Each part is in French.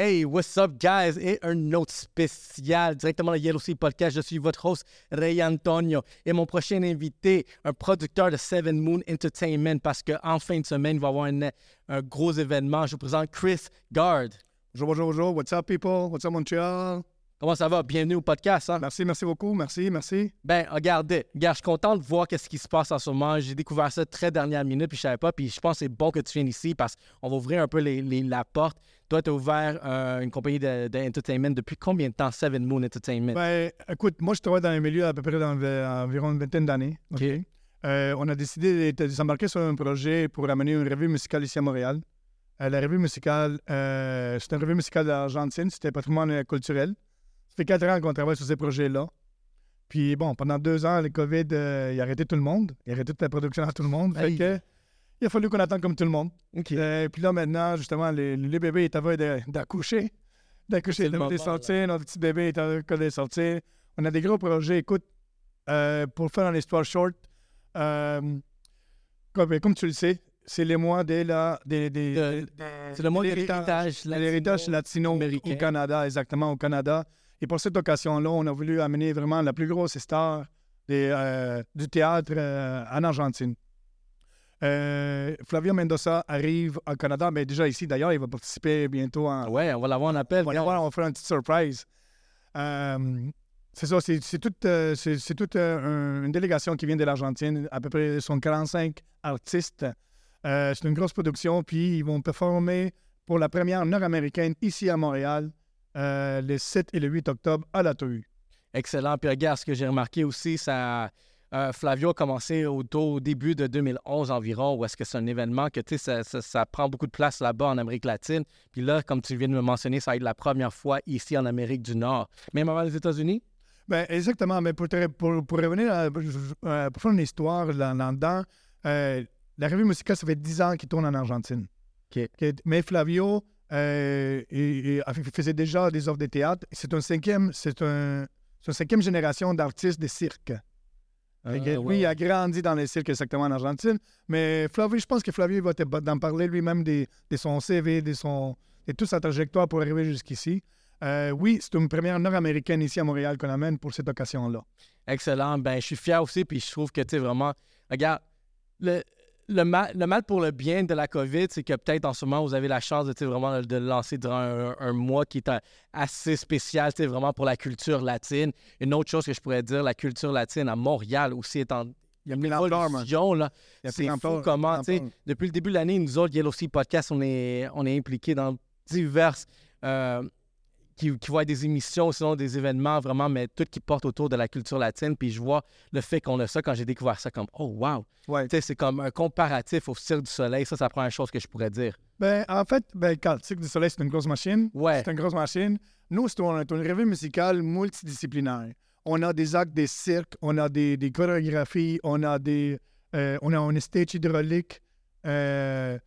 Hey, what's up, guys? Et un autre spécial directement le Yellow Sea Podcast. Je suis votre host, Ray Antonio. Et mon prochain invité, un producteur de Seven Moon Entertainment, parce qu'en fin de semaine, il va y avoir un, un gros événement. Je vous présente Chris Gard. Bonjour, bonjour, bonjour. What's up, people? What's up, Montreal? Comment ça va? Bienvenue au podcast. Hein? Merci, merci beaucoup. Merci, merci. Ben, regardez, regarde, je suis content de voir qu'est-ce qui se passe en ce moment. J'ai découvert ça très dernière minute, puis je savais pas. Puis je pense que c'est bon que tu viennes ici parce qu'on va ouvrir un peu les, les- la porte. Toi, tu as ouvert euh, une compagnie d'entertainment depuis combien de temps? Seven Moon Entertainment. Ben, écoute, moi, je travaille dans les milieux à peu près dans environ une vingtaine d'années. OK? Euh, on a décidé de de s'embarquer sur un projet pour amener une revue musicale ici à Montréal. Euh, la revue musicale, c'est une revue musicale d'Argentine, c'était patrimoine culturel. Fait quatre ans qu'on travaille sur ces projets-là. Puis bon, pendant deux ans, le COVID, euh, il a arrêté tout le monde. Il a arrêté toute la production à tout le monde. Fait Aïe. que, il a fallu qu'on attende comme tout le monde. Euh, puis là, maintenant, justement, le, le bébé est train de- d'accoucher. D'accoucher, est moment, sortir. Notre petit bébé est en train de sortir. On a des gros projets. Écoute, euh, pour faire une histoire short, comme, comme tu le sais, c'est les mois la, des, des, De- des- c'est le mois de l'héritage- latino- l'héritage latino au Canada, exactement, au Canada. Et pour cette occasion-là, on a voulu amener vraiment la plus grosse star des, euh, du théâtre euh, en Argentine. Euh, Flavio Mendoza arrive au Canada, mais déjà ici d'ailleurs, il va participer bientôt en. Ouais, on va l'avoir en appel. On va voir, on va faire une petite surprise. C'est ça, c'est toute, c'est- une délégation qui vient de l'Argentine, à peu près sont 45 artistes. C'est une grosse production, puis ils vont performer pour la première nord-américaine ici à Montréal euh, le 7 et le 8 octobre à la TOU. Excellent. Puis regarde, ce que j'ai remarqué aussi, ça, euh, Flavio a commencé au, début de 2011 environ, où est-ce que c'est un événement que, tu sais, ça, ça- ça prend beaucoup de place là-bas en Amérique latine. Puis là, comme tu viens de me mentionner, ça va être la première fois ici en Amérique du Nord. Même avant les États-Unis? Ben, exactement, mais pour, te- pour, pour revenir, à, euh, pour faire une histoire là- là-dedans, euh, la revue musicale, ça fait 10 ans qu'il tourne en Argentine. Mais Flavio euh, il- il- il faisait déjà des offres de théâtre. C'est un cinquième, c'est un, une cinquième génération d'artistes de cirque. Fait que Ah, lui, ouais. il a grandi dans les cirques exactement en Argentine. Mais Flavio, je pense que Flavio va te- d'en parler lui-même de, de son CV, de, son, de toute sa trajectoire pour arriver jusqu'ici. Euh, oui, c'est une première nord-américaine ici à Montréal qu'on amène pour cette occasion-là. Excellent. Ben, je suis fier aussi, puis je trouve que, tu sais, vraiment, regarde, le, le, mal, le mal pour le bien de la COVID, c'est que peut-être en ce moment, vous avez la chance de, vraiment de le lancer durant un, un mois qui est euh, assez spécial, vraiment pour la culture latine. Une autre chose que je pourrais dire, la culture latine à Montréal aussi est en. Il y a une évolution, là. C'est fou comment, tu sais, depuis le début de l'année, nous autres, Yellow Sea Podcast, on est, on est impliqués dans diverses. euh, qui, qui vont être des émissions, sinon des événements vraiment, mais tout qui porte autour de la culture latine. Puis je vois le fait qu'on a ça quand j'ai découvert ça comme Oh wow! Ouais. C'est comme un comparatif au Cirque du Soleil. Ça, c'est la première chose que je pourrais dire. Ben, en fait, ben, quand le Cirque du Soleil, c'est une grosse machine. Ouais. C'est une grosse machine. Nous, c'est une revue musicale multidisciplinaire. On a des actes des cirques, on a des, des chorégraphies, on a des... euh, on a un stage hydraulique, euh,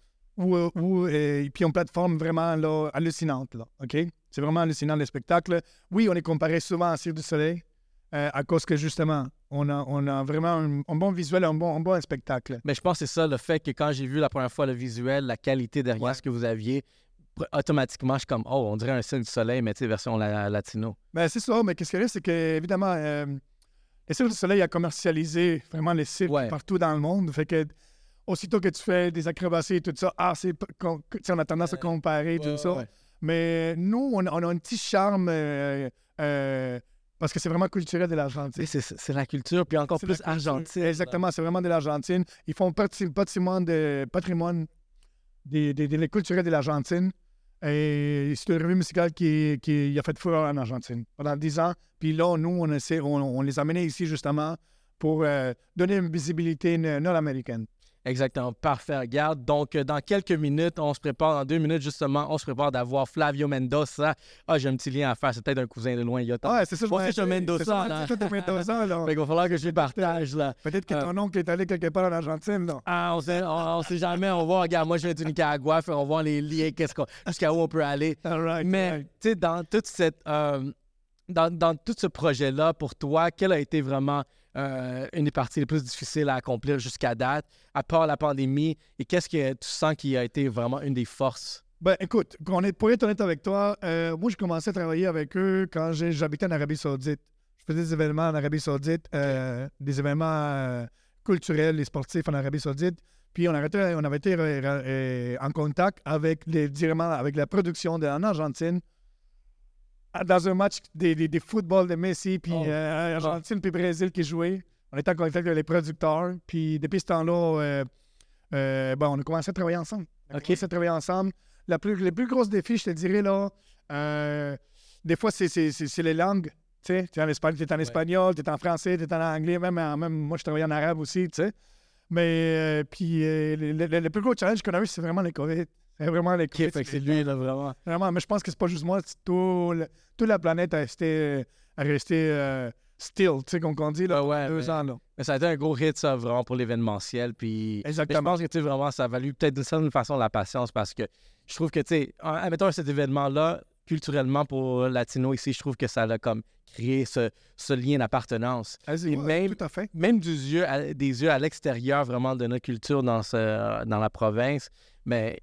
ou, ou, euh, puis une plateforme vraiment là, hallucinante, là, OK? C'est vraiment hallucinant, le spectacle. Oui, on est comparé souvent à Cirque du Soleil, euh, à cause que, justement, on a, on a vraiment un, un bon visuel, un bon, un bon spectacle. Mais je pense que c'est ça, le fait que quand j'ai vu la première fois le visuel, la qualité derrière Ouais. ce que vous aviez, automatiquement, je suis comme Oh, on dirait un Cirque du Soleil, mais tu sais, version la- latino. Ben, c'est ça, mais qu'est-ce qu'il y a, c'est que, évidemment, euh, le Cirque du Soleil a commercialisé vraiment les cirques Ouais. partout dans le monde. Fait que, aussitôt que tu fais des acrobaties et tout ça, ah, c'est, on a tendance à comparer tout ça. Mais nous, on, on a un petit charme euh, euh, parce que c'est vraiment culturel de l'Argentine. C'est la culture, puis encore plus argentine. Exactement, c'est vraiment de l'Argentine. Ils font partie patrimoine, de, patrimoine des, des, des culturels de l'Argentine. Et c'est une revue musicale qui, qui a fait fureur en Argentine pendant 10 ans. Puis là, nous, on, essaie, on, on les a amenés ici justement pour euh, donner une visibilité nord-américaine. Exactement, parfait. Regarde, donc euh, dans quelques minutes, on se prépare, dans deux minutes justement, on se prépare d'avoir Flavio Mendoza. Ah, j'ai un petit lien à faire, c'est peut-être un cousin de loin, il y a tant. Ouais, c'est ça. je un dis. Mendoza, C'est ça, Mendoza, là. Fait qu'il va falloir que je le partage, là. Peut-être que Euh, ton oncle est allé quelque part en Argentine, là. Ah, on sait, on, on sait jamais, on va, regarde, moi je viens du Nicaragua, on va voir les liens, qu'est-ce qu'on, jusqu'à où on peut aller. All right, Mais, tu sais, dans toute cette, euh, dans, dans tout ce projet-là, pour toi, quelle a été vraiment euh, une des parties les plus difficiles à accomplir jusqu'à date, à part la pandémie, et qu'est-ce que tu sens qui a été vraiment une des forces? Ben, écoute, on est, pour être honnête avec toi, euh, moi, j'ai commencé à travailler avec eux quand j'habitais en Arabie Saoudite. Je faisais des événements en Arabie Saoudite, euh, des événements culturels et sportifs en Arabie Saoudite. Puis on, avait été, on avait été en contact avec, les, avec la production de, en Argentine dans un match des, des, des football de Messi, puis Oh. euh, Argentine puis Brésil qui jouaient. On était en contact avec les producteurs. Puis depuis ce temps-là, euh, euh, ben, on a commencé à travailler ensemble. On a commencé à travailler ensemble. La plus, les plus grosses défis, je te dirais, là, des fois, c'est, les langues. Tu t'es en, Espagne, t'es en espagnol, t'es en français, t'es en anglais, même, en- même moi, je travaille en arabe aussi, tu sais. Mais, puis, le, le- le plus gros challenge qu'on a eu, c'est vraiment le COVID. C'est vraiment le que c'est lui, là, vraiment. Vraiment, mais je pense que c'est pas juste moi, tout le- toute la planète a resté, a resté euh, still, tu sais, comme on dit, là, Ouais, ouais, deux mais- ans, là. Mais ça a été un gros hit, ça, vraiment, pour l'événementiel. Puis, mais je Exactement. pense que, tu sais, vraiment, ça a valu peut-être d'une certaine façon la patience parce que je trouve que, tu sais, en- admettons cet événement-là, culturellement, pour Latino ici, je trouve que ça a comme créé ce, ce lien d'appartenance. Vas-y, Et même- tout à fait. Même du yeux à- des yeux à l'extérieur, vraiment, de notre culture dans, ce, dans la province, mais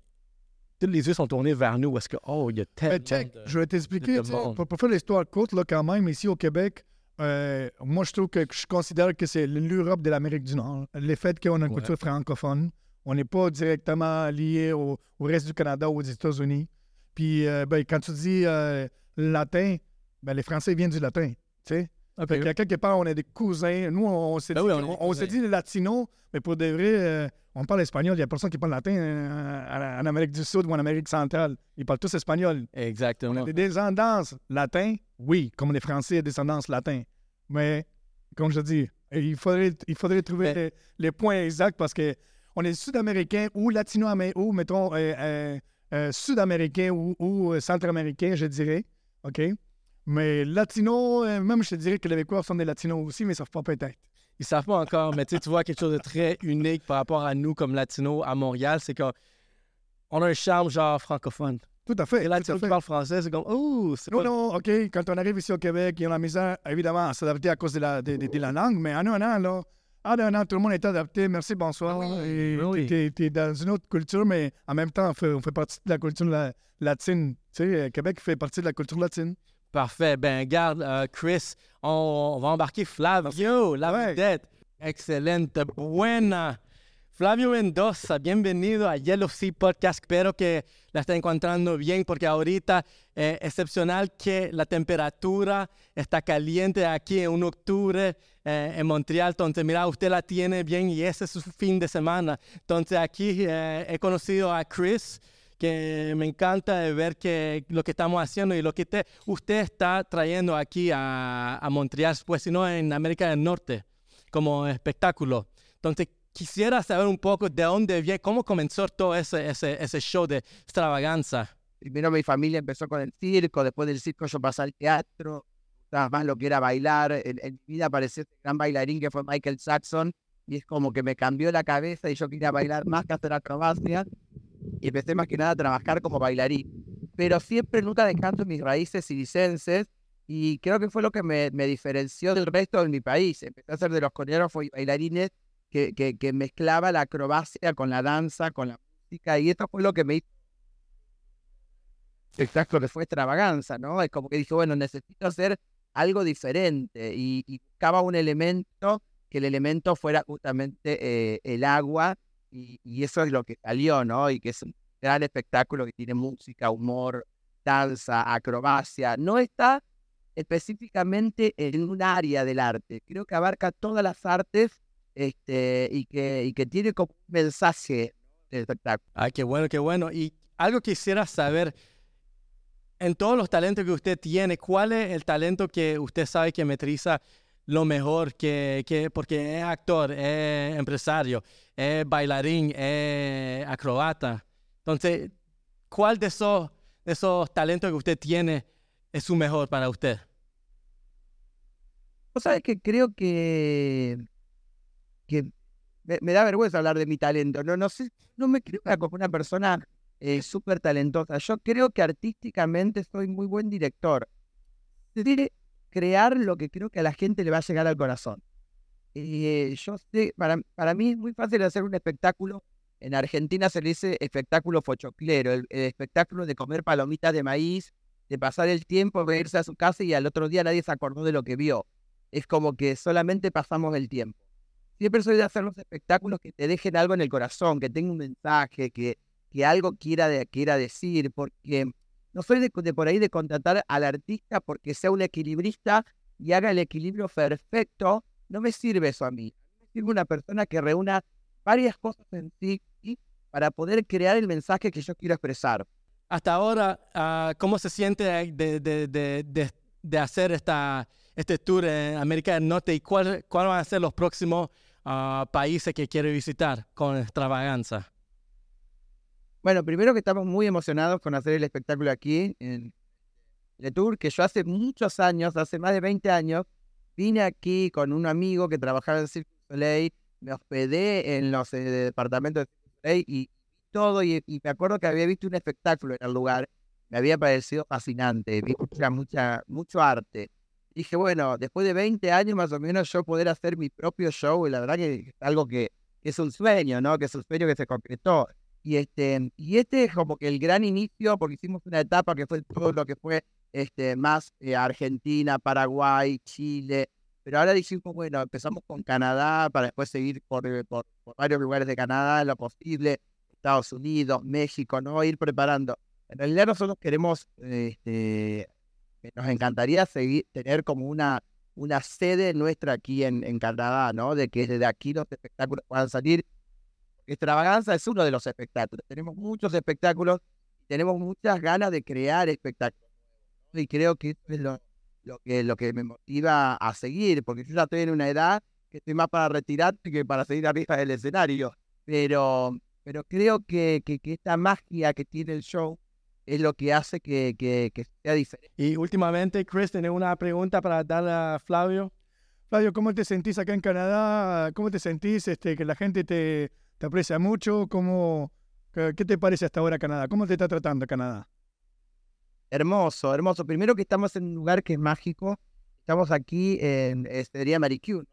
tous les yeux sont tournés vers nous parce que, oh, il y a tellement check, de- je vais t'expliquer. Pour, pour faire l'histoire courte, là, quand même, ici au Québec, euh, moi, je trouve que je considère que c'est l'Europe de l'Amérique du Nord. Le fait qu'on a une Ouais. culture francophone, on n'est pas directement lié au, au reste du Canada ou aux États-Unis. Puis, euh, ben, quand tu dis euh, latin, ben, les Français viennent du latin. Tu sais? Fait quelque part, on est des cousins. Nous, on, s'est Ben dit, oui, on on, dit les latinos, mais pour de vrai, on parle espagnol. Il n'y a personne qui parle latin euh, en, en Amérique du Sud ou en Amérique centrale. Ils parlent tous espagnol. Exactement. Des descendances latins, oui, comme les Français, descendances latins. Mais, comme je dis, il faudrait, il faudrait trouver Mais- les, les points exacts parce que on est sud-américain ou latino-américain ou, mettons, euh, euh, euh, sud-américain ou, ou centra-américain, je dirais. OK? Mais latino, même je te dirais que les Québécois sont des latinos aussi, mais ils ne savent pas peut-être. Ils savent pas encore, mais tu sais, tu vois quelque chose de très unique par rapport à nous comme latinos à Montréal, c'est qu'on on a un charme genre francophone. Tout à fait. Et là, tu parles français, c'est comme, oh, c'est Non, pas... non, OK. Quand on arrive ici au Québec, il y a la misère, évidemment, à s'adapter à cause de la, de, de- de la langue, mais en un an, là, en un an, tout le monde est adapté. Merci, bonsoir. Et oui. t'es- t'es dans une autre culture, mais en même temps, on fait, on fait partie de la culture la- latine. Tu sais, euh, Québec fait partie de la culture latine. Parfait. Ben, garde, euh, Chris, on, on va embarquer Flavio, la Ouais. vedette. Excelente, buena. Flavio Mendoza, bienvenido a Yellow Sea Podcast. Espero que la está encontrando bien porque ahorita es excepcional que la temperatura está caliente aquí en un octubre eh, en Montreal. Entonces, mira, usted la tiene bien y ese es su fin de semana. Entonces, aquí eh, he conocido a Chris que me encanta de ver que lo que estamos haciendo y lo que te- usted está trayendo aquí a, a Montreal, pues si no en América del Norte, como espectáculo. Entonces, quisiera saber un poco de dónde viene, cómo comenzó todo ese, ese, ese show de extravaganza. Primero mi familia empezó con el circo, después del circo yo pasé al teatro, gustaba más lo que era bailar. En, en mi vida apareció este gran bailarín que fue Michael Jackson y es como que me cambió la cabeza y yo quería bailar más que hacer acrobacia y empecé más que nada a trabajar como bailarín. Pero siempre nunca dejando mis raíces iricenses y creo que fue lo que me, me diferenció del resto de mi país. Empecé a ser de los coreógrafos y bailarines que, que, que mezclaba la acrobacia con la danza, con la música y esto fue lo que me hizo espectáculo que fue extravaganza, ¿no? Es como que dije, bueno, necesito hacer algo diferente y, y buscaba un elemento, que el elemento fuera justamente eh, el agua y, y eso es lo que salió, ¿no? Y que es un gran espectáculo que tiene música, humor, danza, acrobacia. No está específicamente en un área del arte, creo que abarca todas las artes este, y, que, tiene como un mensaje del espectáculo. Ay, qué bueno, qué bueno. Y algo quisiera saber, en todos los talentos que usted tiene, ¿cuál es el talento que usted sabe que metriza lo mejor? Que, que, porque es actor, es empresario, es bailarín, es acrobata. Entonces, ¿cuál de esos, esos talentos que usted tiene es su mejor para usted? Vos sabés que creo que, que me, da vergüenza hablar de mi talento. No, no sé, no me creo como una persona eh, súper talentosa. Yo creo que artísticamente soy muy buen director. Sé crear lo que creo que a la gente le va a llegar al corazón. Eh, yo sé, para, para mí es muy fácil hacer un espectáculo en Argentina se le dice espectáculo fochoclero, el, el espectáculo de comer palomitas de maíz, de pasar el tiempo, de irse a su casa y al otro día nadie se acordó de lo que vio. Es como que solamente pasamos el tiempo. Siempre soy de hacer los espectáculos que te dejen algo en el corazón, que tenga un mensaje, que, que algo quiera, de, quiera decir, porque no soy de, de por ahí de contratar al artista porque sea un equilibrista y haga el equilibrio perfecto. No me sirve eso a mí. Me sirve una persona que reúna varias cosas en sí para poder crear el mensaje que yo quiero expresar. Hasta ahora, ah, ¿cómo se siente de hacer esta, este tour en América del Norte y cuáles cuál van a ser los próximos ah, países que quiere visitar con extravaganza? Bueno, primero que estamos muy emocionados con hacer el espectáculo aquí en Le Tour, que yo hace muchos años, hace más de 20 años, vine aquí con un amigo que trabajaba en Cirque du Soleil, me hospedé en los eh, departamentos de Cirque du Soleil y todo, y, y me acuerdo que había visto un espectáculo en el lugar, me había parecido fascinante, vi mucha, mucha, mucho arte. Dije, bueno, después de 20 años más o menos yo poder hacer mi propio show, y la verdad que es algo que, que es un sueño, ¿no? Que es un sueño que se concretó. Y este, y este es como que el gran inicio, porque hicimos una etapa que fue todo lo que fue este, más eh, Argentina, Paraguay, Chile. Pero ahora dijimos, bueno, empezamos con Canadá para después seguir por, eh, por, por varios lugares de Canadá, lo posible, Estados Unidos, México, ¿no? Ir preparando. En realidad nosotros queremos, este, nos encantaría seguir, tener como una, una sede nuestra aquí en, en Canadá, ¿no? De que desde aquí los espectáculos puedan salir Extravaganza es uno de los espectáculos. Tenemos muchos espectáculos, tenemos muchas ganas de crear espectáculos. Y creo que eso es lo, lo, que, lo que me motiva a seguir, porque yo ya estoy en una edad que estoy más para retirarte que para seguir arriba del escenario. Pero, pero creo que, que, esta magia que tiene el show es lo que hace que, que, que sea diferente. Y últimamente, Chris, tenés una pregunta para darle a Flavio. Flavio, ¿cómo te sentís acá en Canadá? ¿Cómo te sentís este, que la gente te, te aprecia mucho? ¿Cómo, qué, te parece hasta ahora Canadá? ¿Cómo te está tratando Canadá? Hermoso, hermoso. Primero que estamos en un lugar que es mágico. Estamos aquí en Estería Maricú,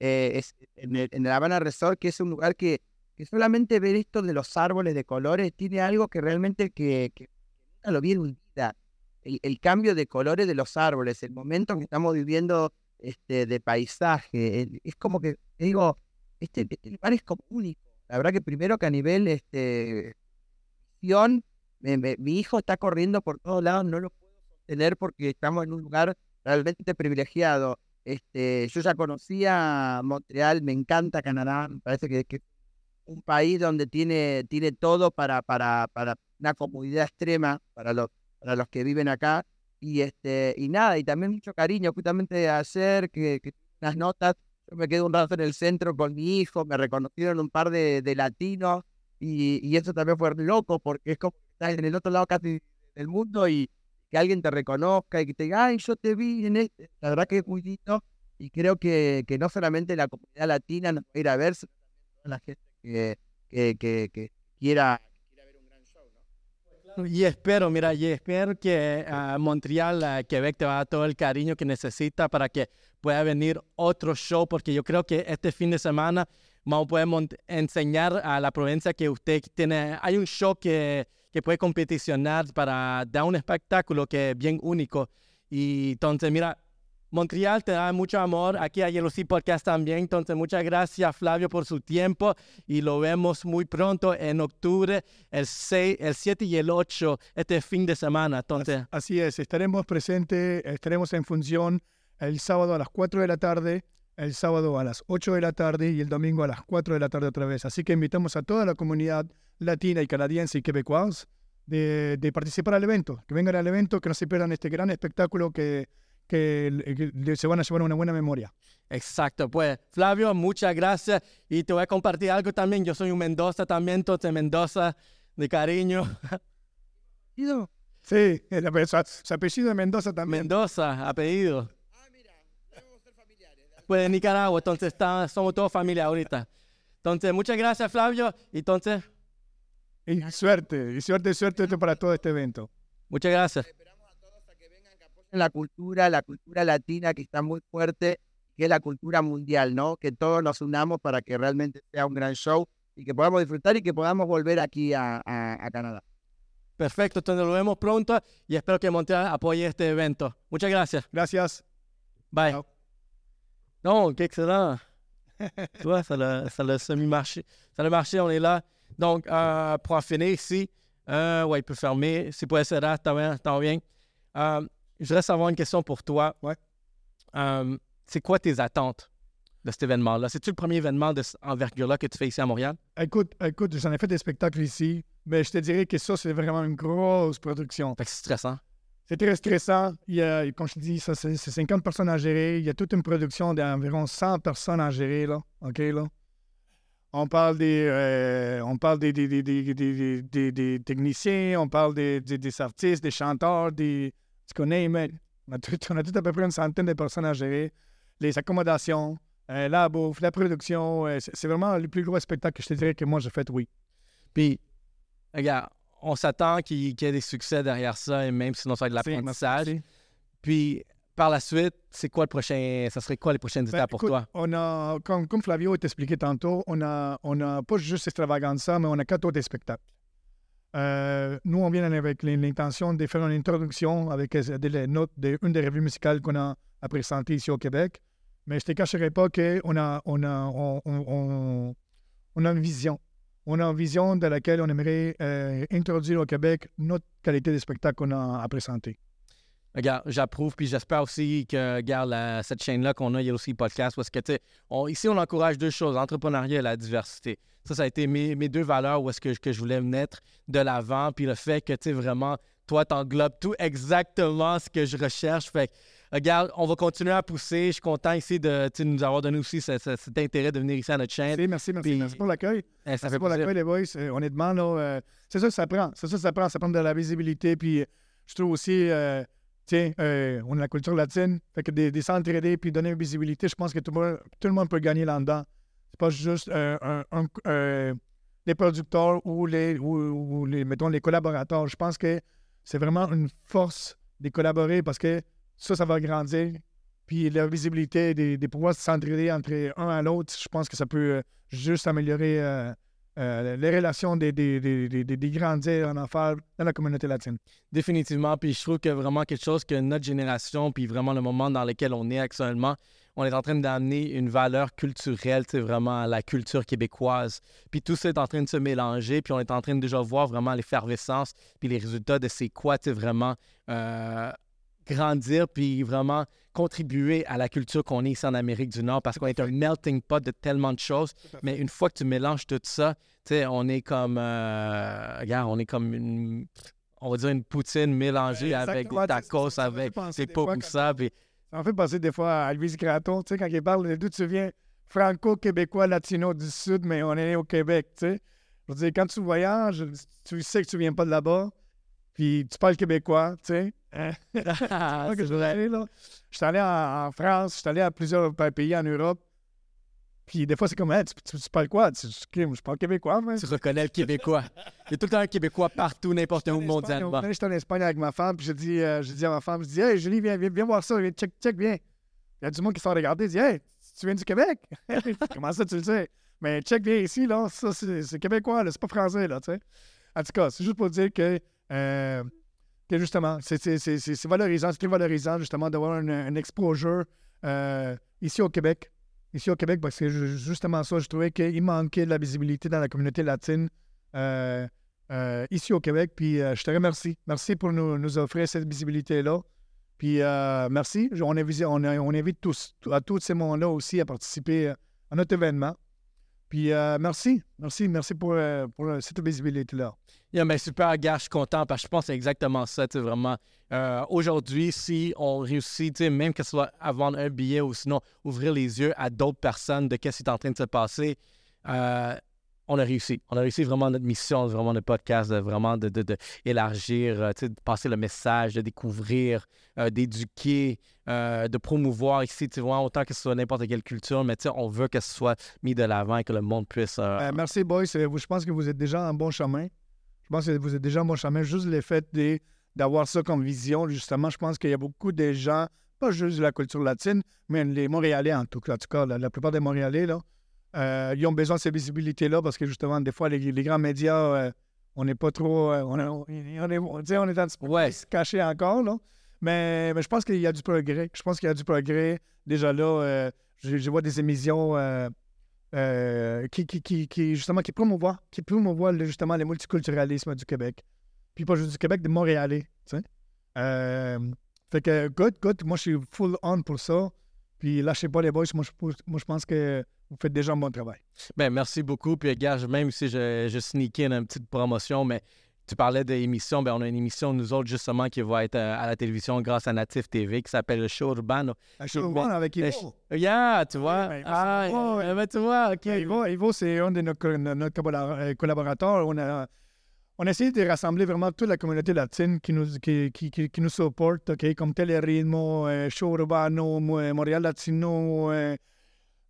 eh, es en, el, en el Habana Resort, que es un lugar que, que solamente ver esto de los árboles de colores tiene algo que realmente que, que lo vi en vida. El, el, cambio de colores de los árboles, el momento que estamos viviendo este, de paisaje, es como que, digo, este, este, lugar es como único. La verdad que primero que a nivel este, visión, me, mi hijo está corriendo por todos lados, no lo puedo sostener porque estamos en un lugar realmente privilegiado. Este, yo ya conocía Montreal, me encanta Canadá, me parece que, que un país donde tiene, tiene todo para, para, para una comodidad extrema para los, para los que viven acá. Y, este, y nada, y también mucho cariño. Justamente ayer que, que unas notas, me quedé un rato en el centro con mi hijo, me reconocieron un par de, de latinos y, y, eso también fue loco porque es como estás en el otro lado casi del mundo y que alguien te reconozca y que te diga, ay, yo te vi en este. La verdad que es muy lindo y creo que, que no solamente la comunidad latina nos va a ir a ver, sino la gente que, que, que, que quiera. Y espero, mira, y espero que uh, Montreal, uh, Quebec te va a dar todo el cariño que necesita para que pueda venir otro show, porque yo creo que este fin de semana vamos a poder enseñar a la provincia que usted tiene, hay un show que, que puede competicionar para dar un espectáculo que es bien único. Y entonces, mira, Montreal te da mucho amor. Aquí a Yellow Sea Podcast también. Entonces, muchas gracias, Flavio, por su tiempo. Y lo vemos muy pronto en octubre, el, 6, el 7 y el 8, este fin de semana. Entonces, así es, estaremos presentes, estaremos en función el sábado a las 4 de la tarde, el sábado a las 8 de la tarde y el domingo a las 4 de la tarde otra vez. Así que invitamos a toda la comunidad latina y canadiense y quebecois de, de participar al evento, que vengan al evento, que no se pierdan este gran espectáculo que que, que, se van a llevar una buena memoria. Exacto, pues Flavio, muchas gracias y te voy a compartir algo también. Yo soy un Mendoza también, entonces Mendoza de cariño. Sí, su apellido es Mendoza también. Mendoza, apellido. Ah, mira, debemos ser familiares. Pues de Nicaragua, entonces está, somos todos familia ahorita. Entonces, muchas gracias Flavio. Entonces... Y suerte, y suerte, suerte para todo este evento. Muchas gracias la cultura, la cultura latina que está muy fuerte, que es la cultura mundial, ¿no? Que todos nos unamos para que realmente sea un gran show y que podamos disfrutar y que podamos volver aquí a, a, a Canadá. Perfecto, entonces nos vemos pronto y espero que Montreal apoye este evento. Muchas gracias. Gracias. Bye. Ciao. Donc, excellent. tu vois, ça l'a, ça l'a semi-marché. Ça a marché, on est là. Donc, euh, pour en finir ici, euh, ouais, il peut fermer. C'est pas SRA, t'as bien. T'as bien. Euh, je voudrais savoir une question pour toi. Ouais. Euh, c'est quoi tes attentes de cet événement-là? C'est-tu le premier événement de cette envergure-là que tu fais ici à Montréal? Écoute, écoute, j'en ai fait des spectacles ici, mais je te dirais que ça, c'est vraiment une grosse production. Fait que c'est stressant. C'est très stressant. Il y a, comme je te dis, c'est c'est 50 personnes à gérer. Il y a toute une production d'environ 100 personnes à gérer, là. OK, là? On parle des, euh, on parle des, techniciens, on parle des, artistes, des chanteurs, des... Tu connais, mais on a, tout, à peu près une centaine de personnes à gérer. Les accommodations, euh, la bouffe, la production. euh, c'est vraiment le plus gros spectacle que je te dirais que moi j'ai fait, oui. Puis, regarde, on s'attend qu'il, y ait des succès derrière ça, et même sinon ça va être de l'apprentissage. Puis, par la suite, c'est quoi le prochain... Ça serait quoi les prochaines Ben, étapes pour écoute, toi? On a, comme, comme Flavio t'expliquait tantôt, on a, on a pas juste Extravaganza, mais on a quatre autres spectacles. Euh, nous, on vient avec l'intention de faire une introduction avec euh, des- les notes d'une des revues musicales qu'on a à présenter ici au Québec. Mais je ne te cacherai pas qu'on a, on a, on, on- on- on a une vision. On a une vision de laquelle on aimerait euh, introduire au Québec notre qualité de spectacle qu'on a à présenter. Regarde, j'approuve, puis j'espère aussi que, regarde, cette chaîne-là qu'on a, il y a aussi podcast, parce que, ici, on encourage deux choses, l'entrepreneuriat et la diversité. Ça, ça a été mes, deux valeurs où est-ce que, je voulais mettre de l'avant, puis le fait que, tu sais, vraiment, toi, t'englobes tout exactement ce que je recherche. Fait regarde, on va continuer à pousser. Je suis content ici de nous avoir donné aussi ce- ce- cet intérêt de venir ici à notre chaîne. Merci, merci, merci, Puis- merci pour l'accueil. Eh, ça Merci fait pour l'accueil, les boys. Euh, honnêtement, là, euh, c'est ça que ça prend. C'est ça que ça prend. Ça prend de la visibilité. Puis euh, je trouve aussi, euh, tiens, euh, on a la culture latine. Fait que des, des s'entraider puis donner une visibilité, je pense que tout, le monde- tout le monde peut gagner là-dedans. C'est pas juste un- un- les producteurs ou les, ou, ou les, mettons, les collaborateurs. Je pense que c'est vraiment une force de collaborer parce que ça, ça va grandir. Puis la visibilité, des, des pouvoirs s'entraider entre un à l'autre, je pense que ça peut euh, juste améliorer euh, euh, les relations des, des, des, des, grandir en affaires dans la communauté latine. Définitivement. Puis je trouve que vraiment quelque chose que notre génération, puis vraiment le moment dans lequel on est actuellement, on est en train d'amener une valeur culturelle, c'est vraiment à la culture québécoise. Puis tout ça est en train de se mélanger, puis on est en train de déjà voir vraiment l'effervescence, puis les résultats de c'est quoi, sais, vraiment grandir, puis vraiment contribuer à la culture qu'on est ici en Amérique du Nord, parce qu'on est un melting pot de tellement de choses. Mais une fois que tu mélanges tout ça, tu sais, on est comme, euh, regarde, on est comme une, on va dire une poutine mélangée avec Exactement, des ça- tacos, ça avec des pupusas, puis Ça me fait penser des fois à Louise Gratton, tu sais, quand il parle d'où tu viens, franco-québécois, latino du Sud, mais on est né au Québec, tu sais. Je veux dire, quand tu voyages, tu sais que tu viens pas de là-bas, puis tu parles québécois, tu sais. Hein? Ah, que c'est je suis vrai. allé, là? Je suis allé en, en France, je suis allé à plusieurs pa- pays en Europe. Puis des fois, c'est comme, Hey, tu, tu- tu parles quoi? Tu, je, je parle québécois, mais. Tu reconnais le Québécois. Il y a tout le temps un Québécois partout, n'importe où mondialement. J'étais en Espagne avec ma femme, puis j'ai dit, euh, dit à ma femme, je dis, hey, Julie, viens, viens, viens voir ça, viens, check, check, viens. Il y a du monde qui s'en regarder, il dit, hey, tu viens du Québec? Comment ça, tu le sais? Mais check, viens ici, là, ça, c'est c'est québécois, là, c'est pas français, là, tu sais. En tout cas, c'est juste pour dire que, euh, justement, c'est valorisant, c'est très valorisant, justement, d'avoir un, exposure euh, ici au Québec. Ici au Québec, parce que ju- justement ça, je trouvais qu'il manquait de la visibilité dans la communauté latine. Euh, euh, ici au Québec. Puis je te remercie. Merci pour nous, offrir cette visibilité-là. Puis merci. On, invite, tous, à tous ces mondes-là aussi à participer à notre événement. Puis euh, merci. Merci. Merci pour, euh, pour euh, cette visibilité-là. Yeah, super, gars, je suis content parce que je pense que c'est exactement ça, tu vraiment. Euh, Aujourd'hui, si on réussit, même que ce soit à vendre un billet ou sinon ouvrir les yeux à d'autres personnes de qu'est-ce qui est en train de se passer, on a réussi. On a réussi vraiment notre mission, vraiment notre podcast, vraiment de, de- euh, de passer le message, de découvrir, euh, d'éduquer, euh, de promouvoir ici, tu vois, autant que ce soit n'importe quelle culture, mais on veut que ce soit mis de l'avant et que le monde puisse... Euh, merci, boys. Je pense que vous êtes déjà en bon chemin. Je pense que vous êtes déjà en bon chemin. Juste le fait d'avoir ça comme vision, justement, je pense qu'il y a beaucoup de gens, pas juste de la culture latine, mais les Montréalais en tout cas. En tout cas, la plupart des Montréalais, là, Euh, ils ont besoin de cette visibilité-là parce que justement, des fois, les, les grands médias, euh, on n'est pas trop. euh, on, est- on est, on est- un petit peu Ouais. caché encore. Là. Mais, mais je pense qu'il y a du progrès. Je pense qu'il y a du progrès. Déjà là, je, je vois des émissions qui, qui, qui, qui, justement, qui promouvoient, qui promouvoient justement le multiculturalisme du Québec. Puis pas juste du Québec, de Montréalais. tu sais. Fait que, good, good. Moi, je suis full on pour ça. Puis lâchez pas les boys. Moi, je, moi, je pense que vous faites déjà un bon travail. Ben, merci beaucoup. Puis, gars, même si je, je sneak in une petite promotion, mais tu parlais d'émission, ben, on a une émission, nous autres, justement, qui va être euh, à la télévision grâce à Natif TV, qui s'appelle le Show Urbano. Je suis Ben, avec Ivo. Yeah, tu vois. ben, ah, ouais, ouais. ben, tu vois, OK. Ivo, Ivo, c'est un de nos, nos euh, collaborateurs. On a, on a essayé de rassembler vraiment toute la communauté latine qui nous, qui, qui, qui, qui nous supporte, OK, comme Teleritmo, euh, Show Urbano, Mo- Montréal Latino, euh,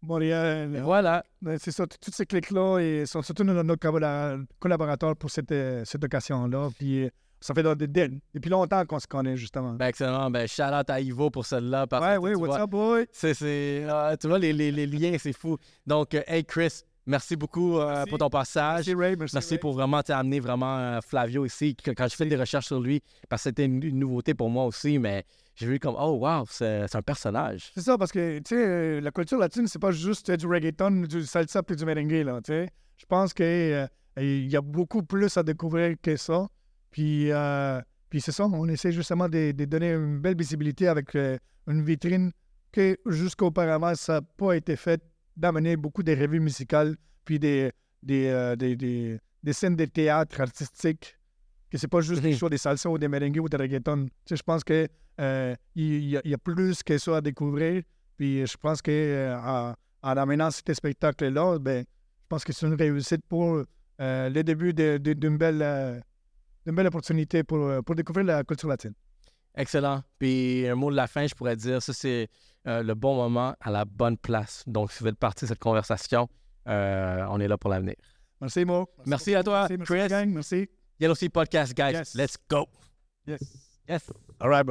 Montréal. Voilà. Euh, C'est ça, t- tous ces clics-là et sont surtout nos, nos collabora- collaborateurs pour cette, euh, cette occasion-là. Puis euh, ça fait de- de- de- depuis longtemps qu'on se connaît, justement. Ben, excellent. Ben, shout out à Ivo pour celle-là. parce ouais, que, oui, what's vois, up, boy? C'est, c'est, ah, tu vois, les, les- les liens, c'est fou. Donc, euh, hey, Chris, merci beaucoup euh, Merci. pour ton passage. Merci, Ray. Merci, Merci Ray. pour vraiment t'amener vraiment euh, Flavio ici. Quand j'ai fait des recherches sur lui, parce que c'était une, une nouveauté pour moi aussi, mais j'ai vu comme, oh wow, c'est, un personnage. C'est ça, parce que, tu sais, euh, la culture latine, c'est pas juste euh, du reggaeton, du salsa puis du merengue, là, tu sais. Je pense qu'il y a beaucoup plus à découvrir que ça. Puis, euh, puis c'est ça, on essaie justement de, de donner une belle visibilité avec euh, une vitrine que jusqu'auparavant, ça n'a pas été fait, d'amener beaucoup de revues musicales, puis des, des, euh, des, des- des scènes de théâtre artistique, que c'est pas juste des Mhm. shows, des salsa ou des merengue ou des reggaeton. Tu sais, je pense que euh, y, a- il y a plus que ça à découvrir. Puis je pense que euh, en, en amenant ces spectacles-là, ben, je pense que c'est une réussite pour euh, le début d'une belle, euh, belle opportunité pour, pour découvrir la culture latine. Excellent. Puis un mot de la fin, je pourrais dire, ça c'est euh, le bon moment à la bonne place. Donc, si vous faites partie de cette conversation, euh, on est là pour l'avenir. Merci, Mo. Merci à toi, Merci, merci, Chris. gang. Merci. Yellow Sea Podcast, guys. Yes. Let's go. Yes. Yes. All right, bro.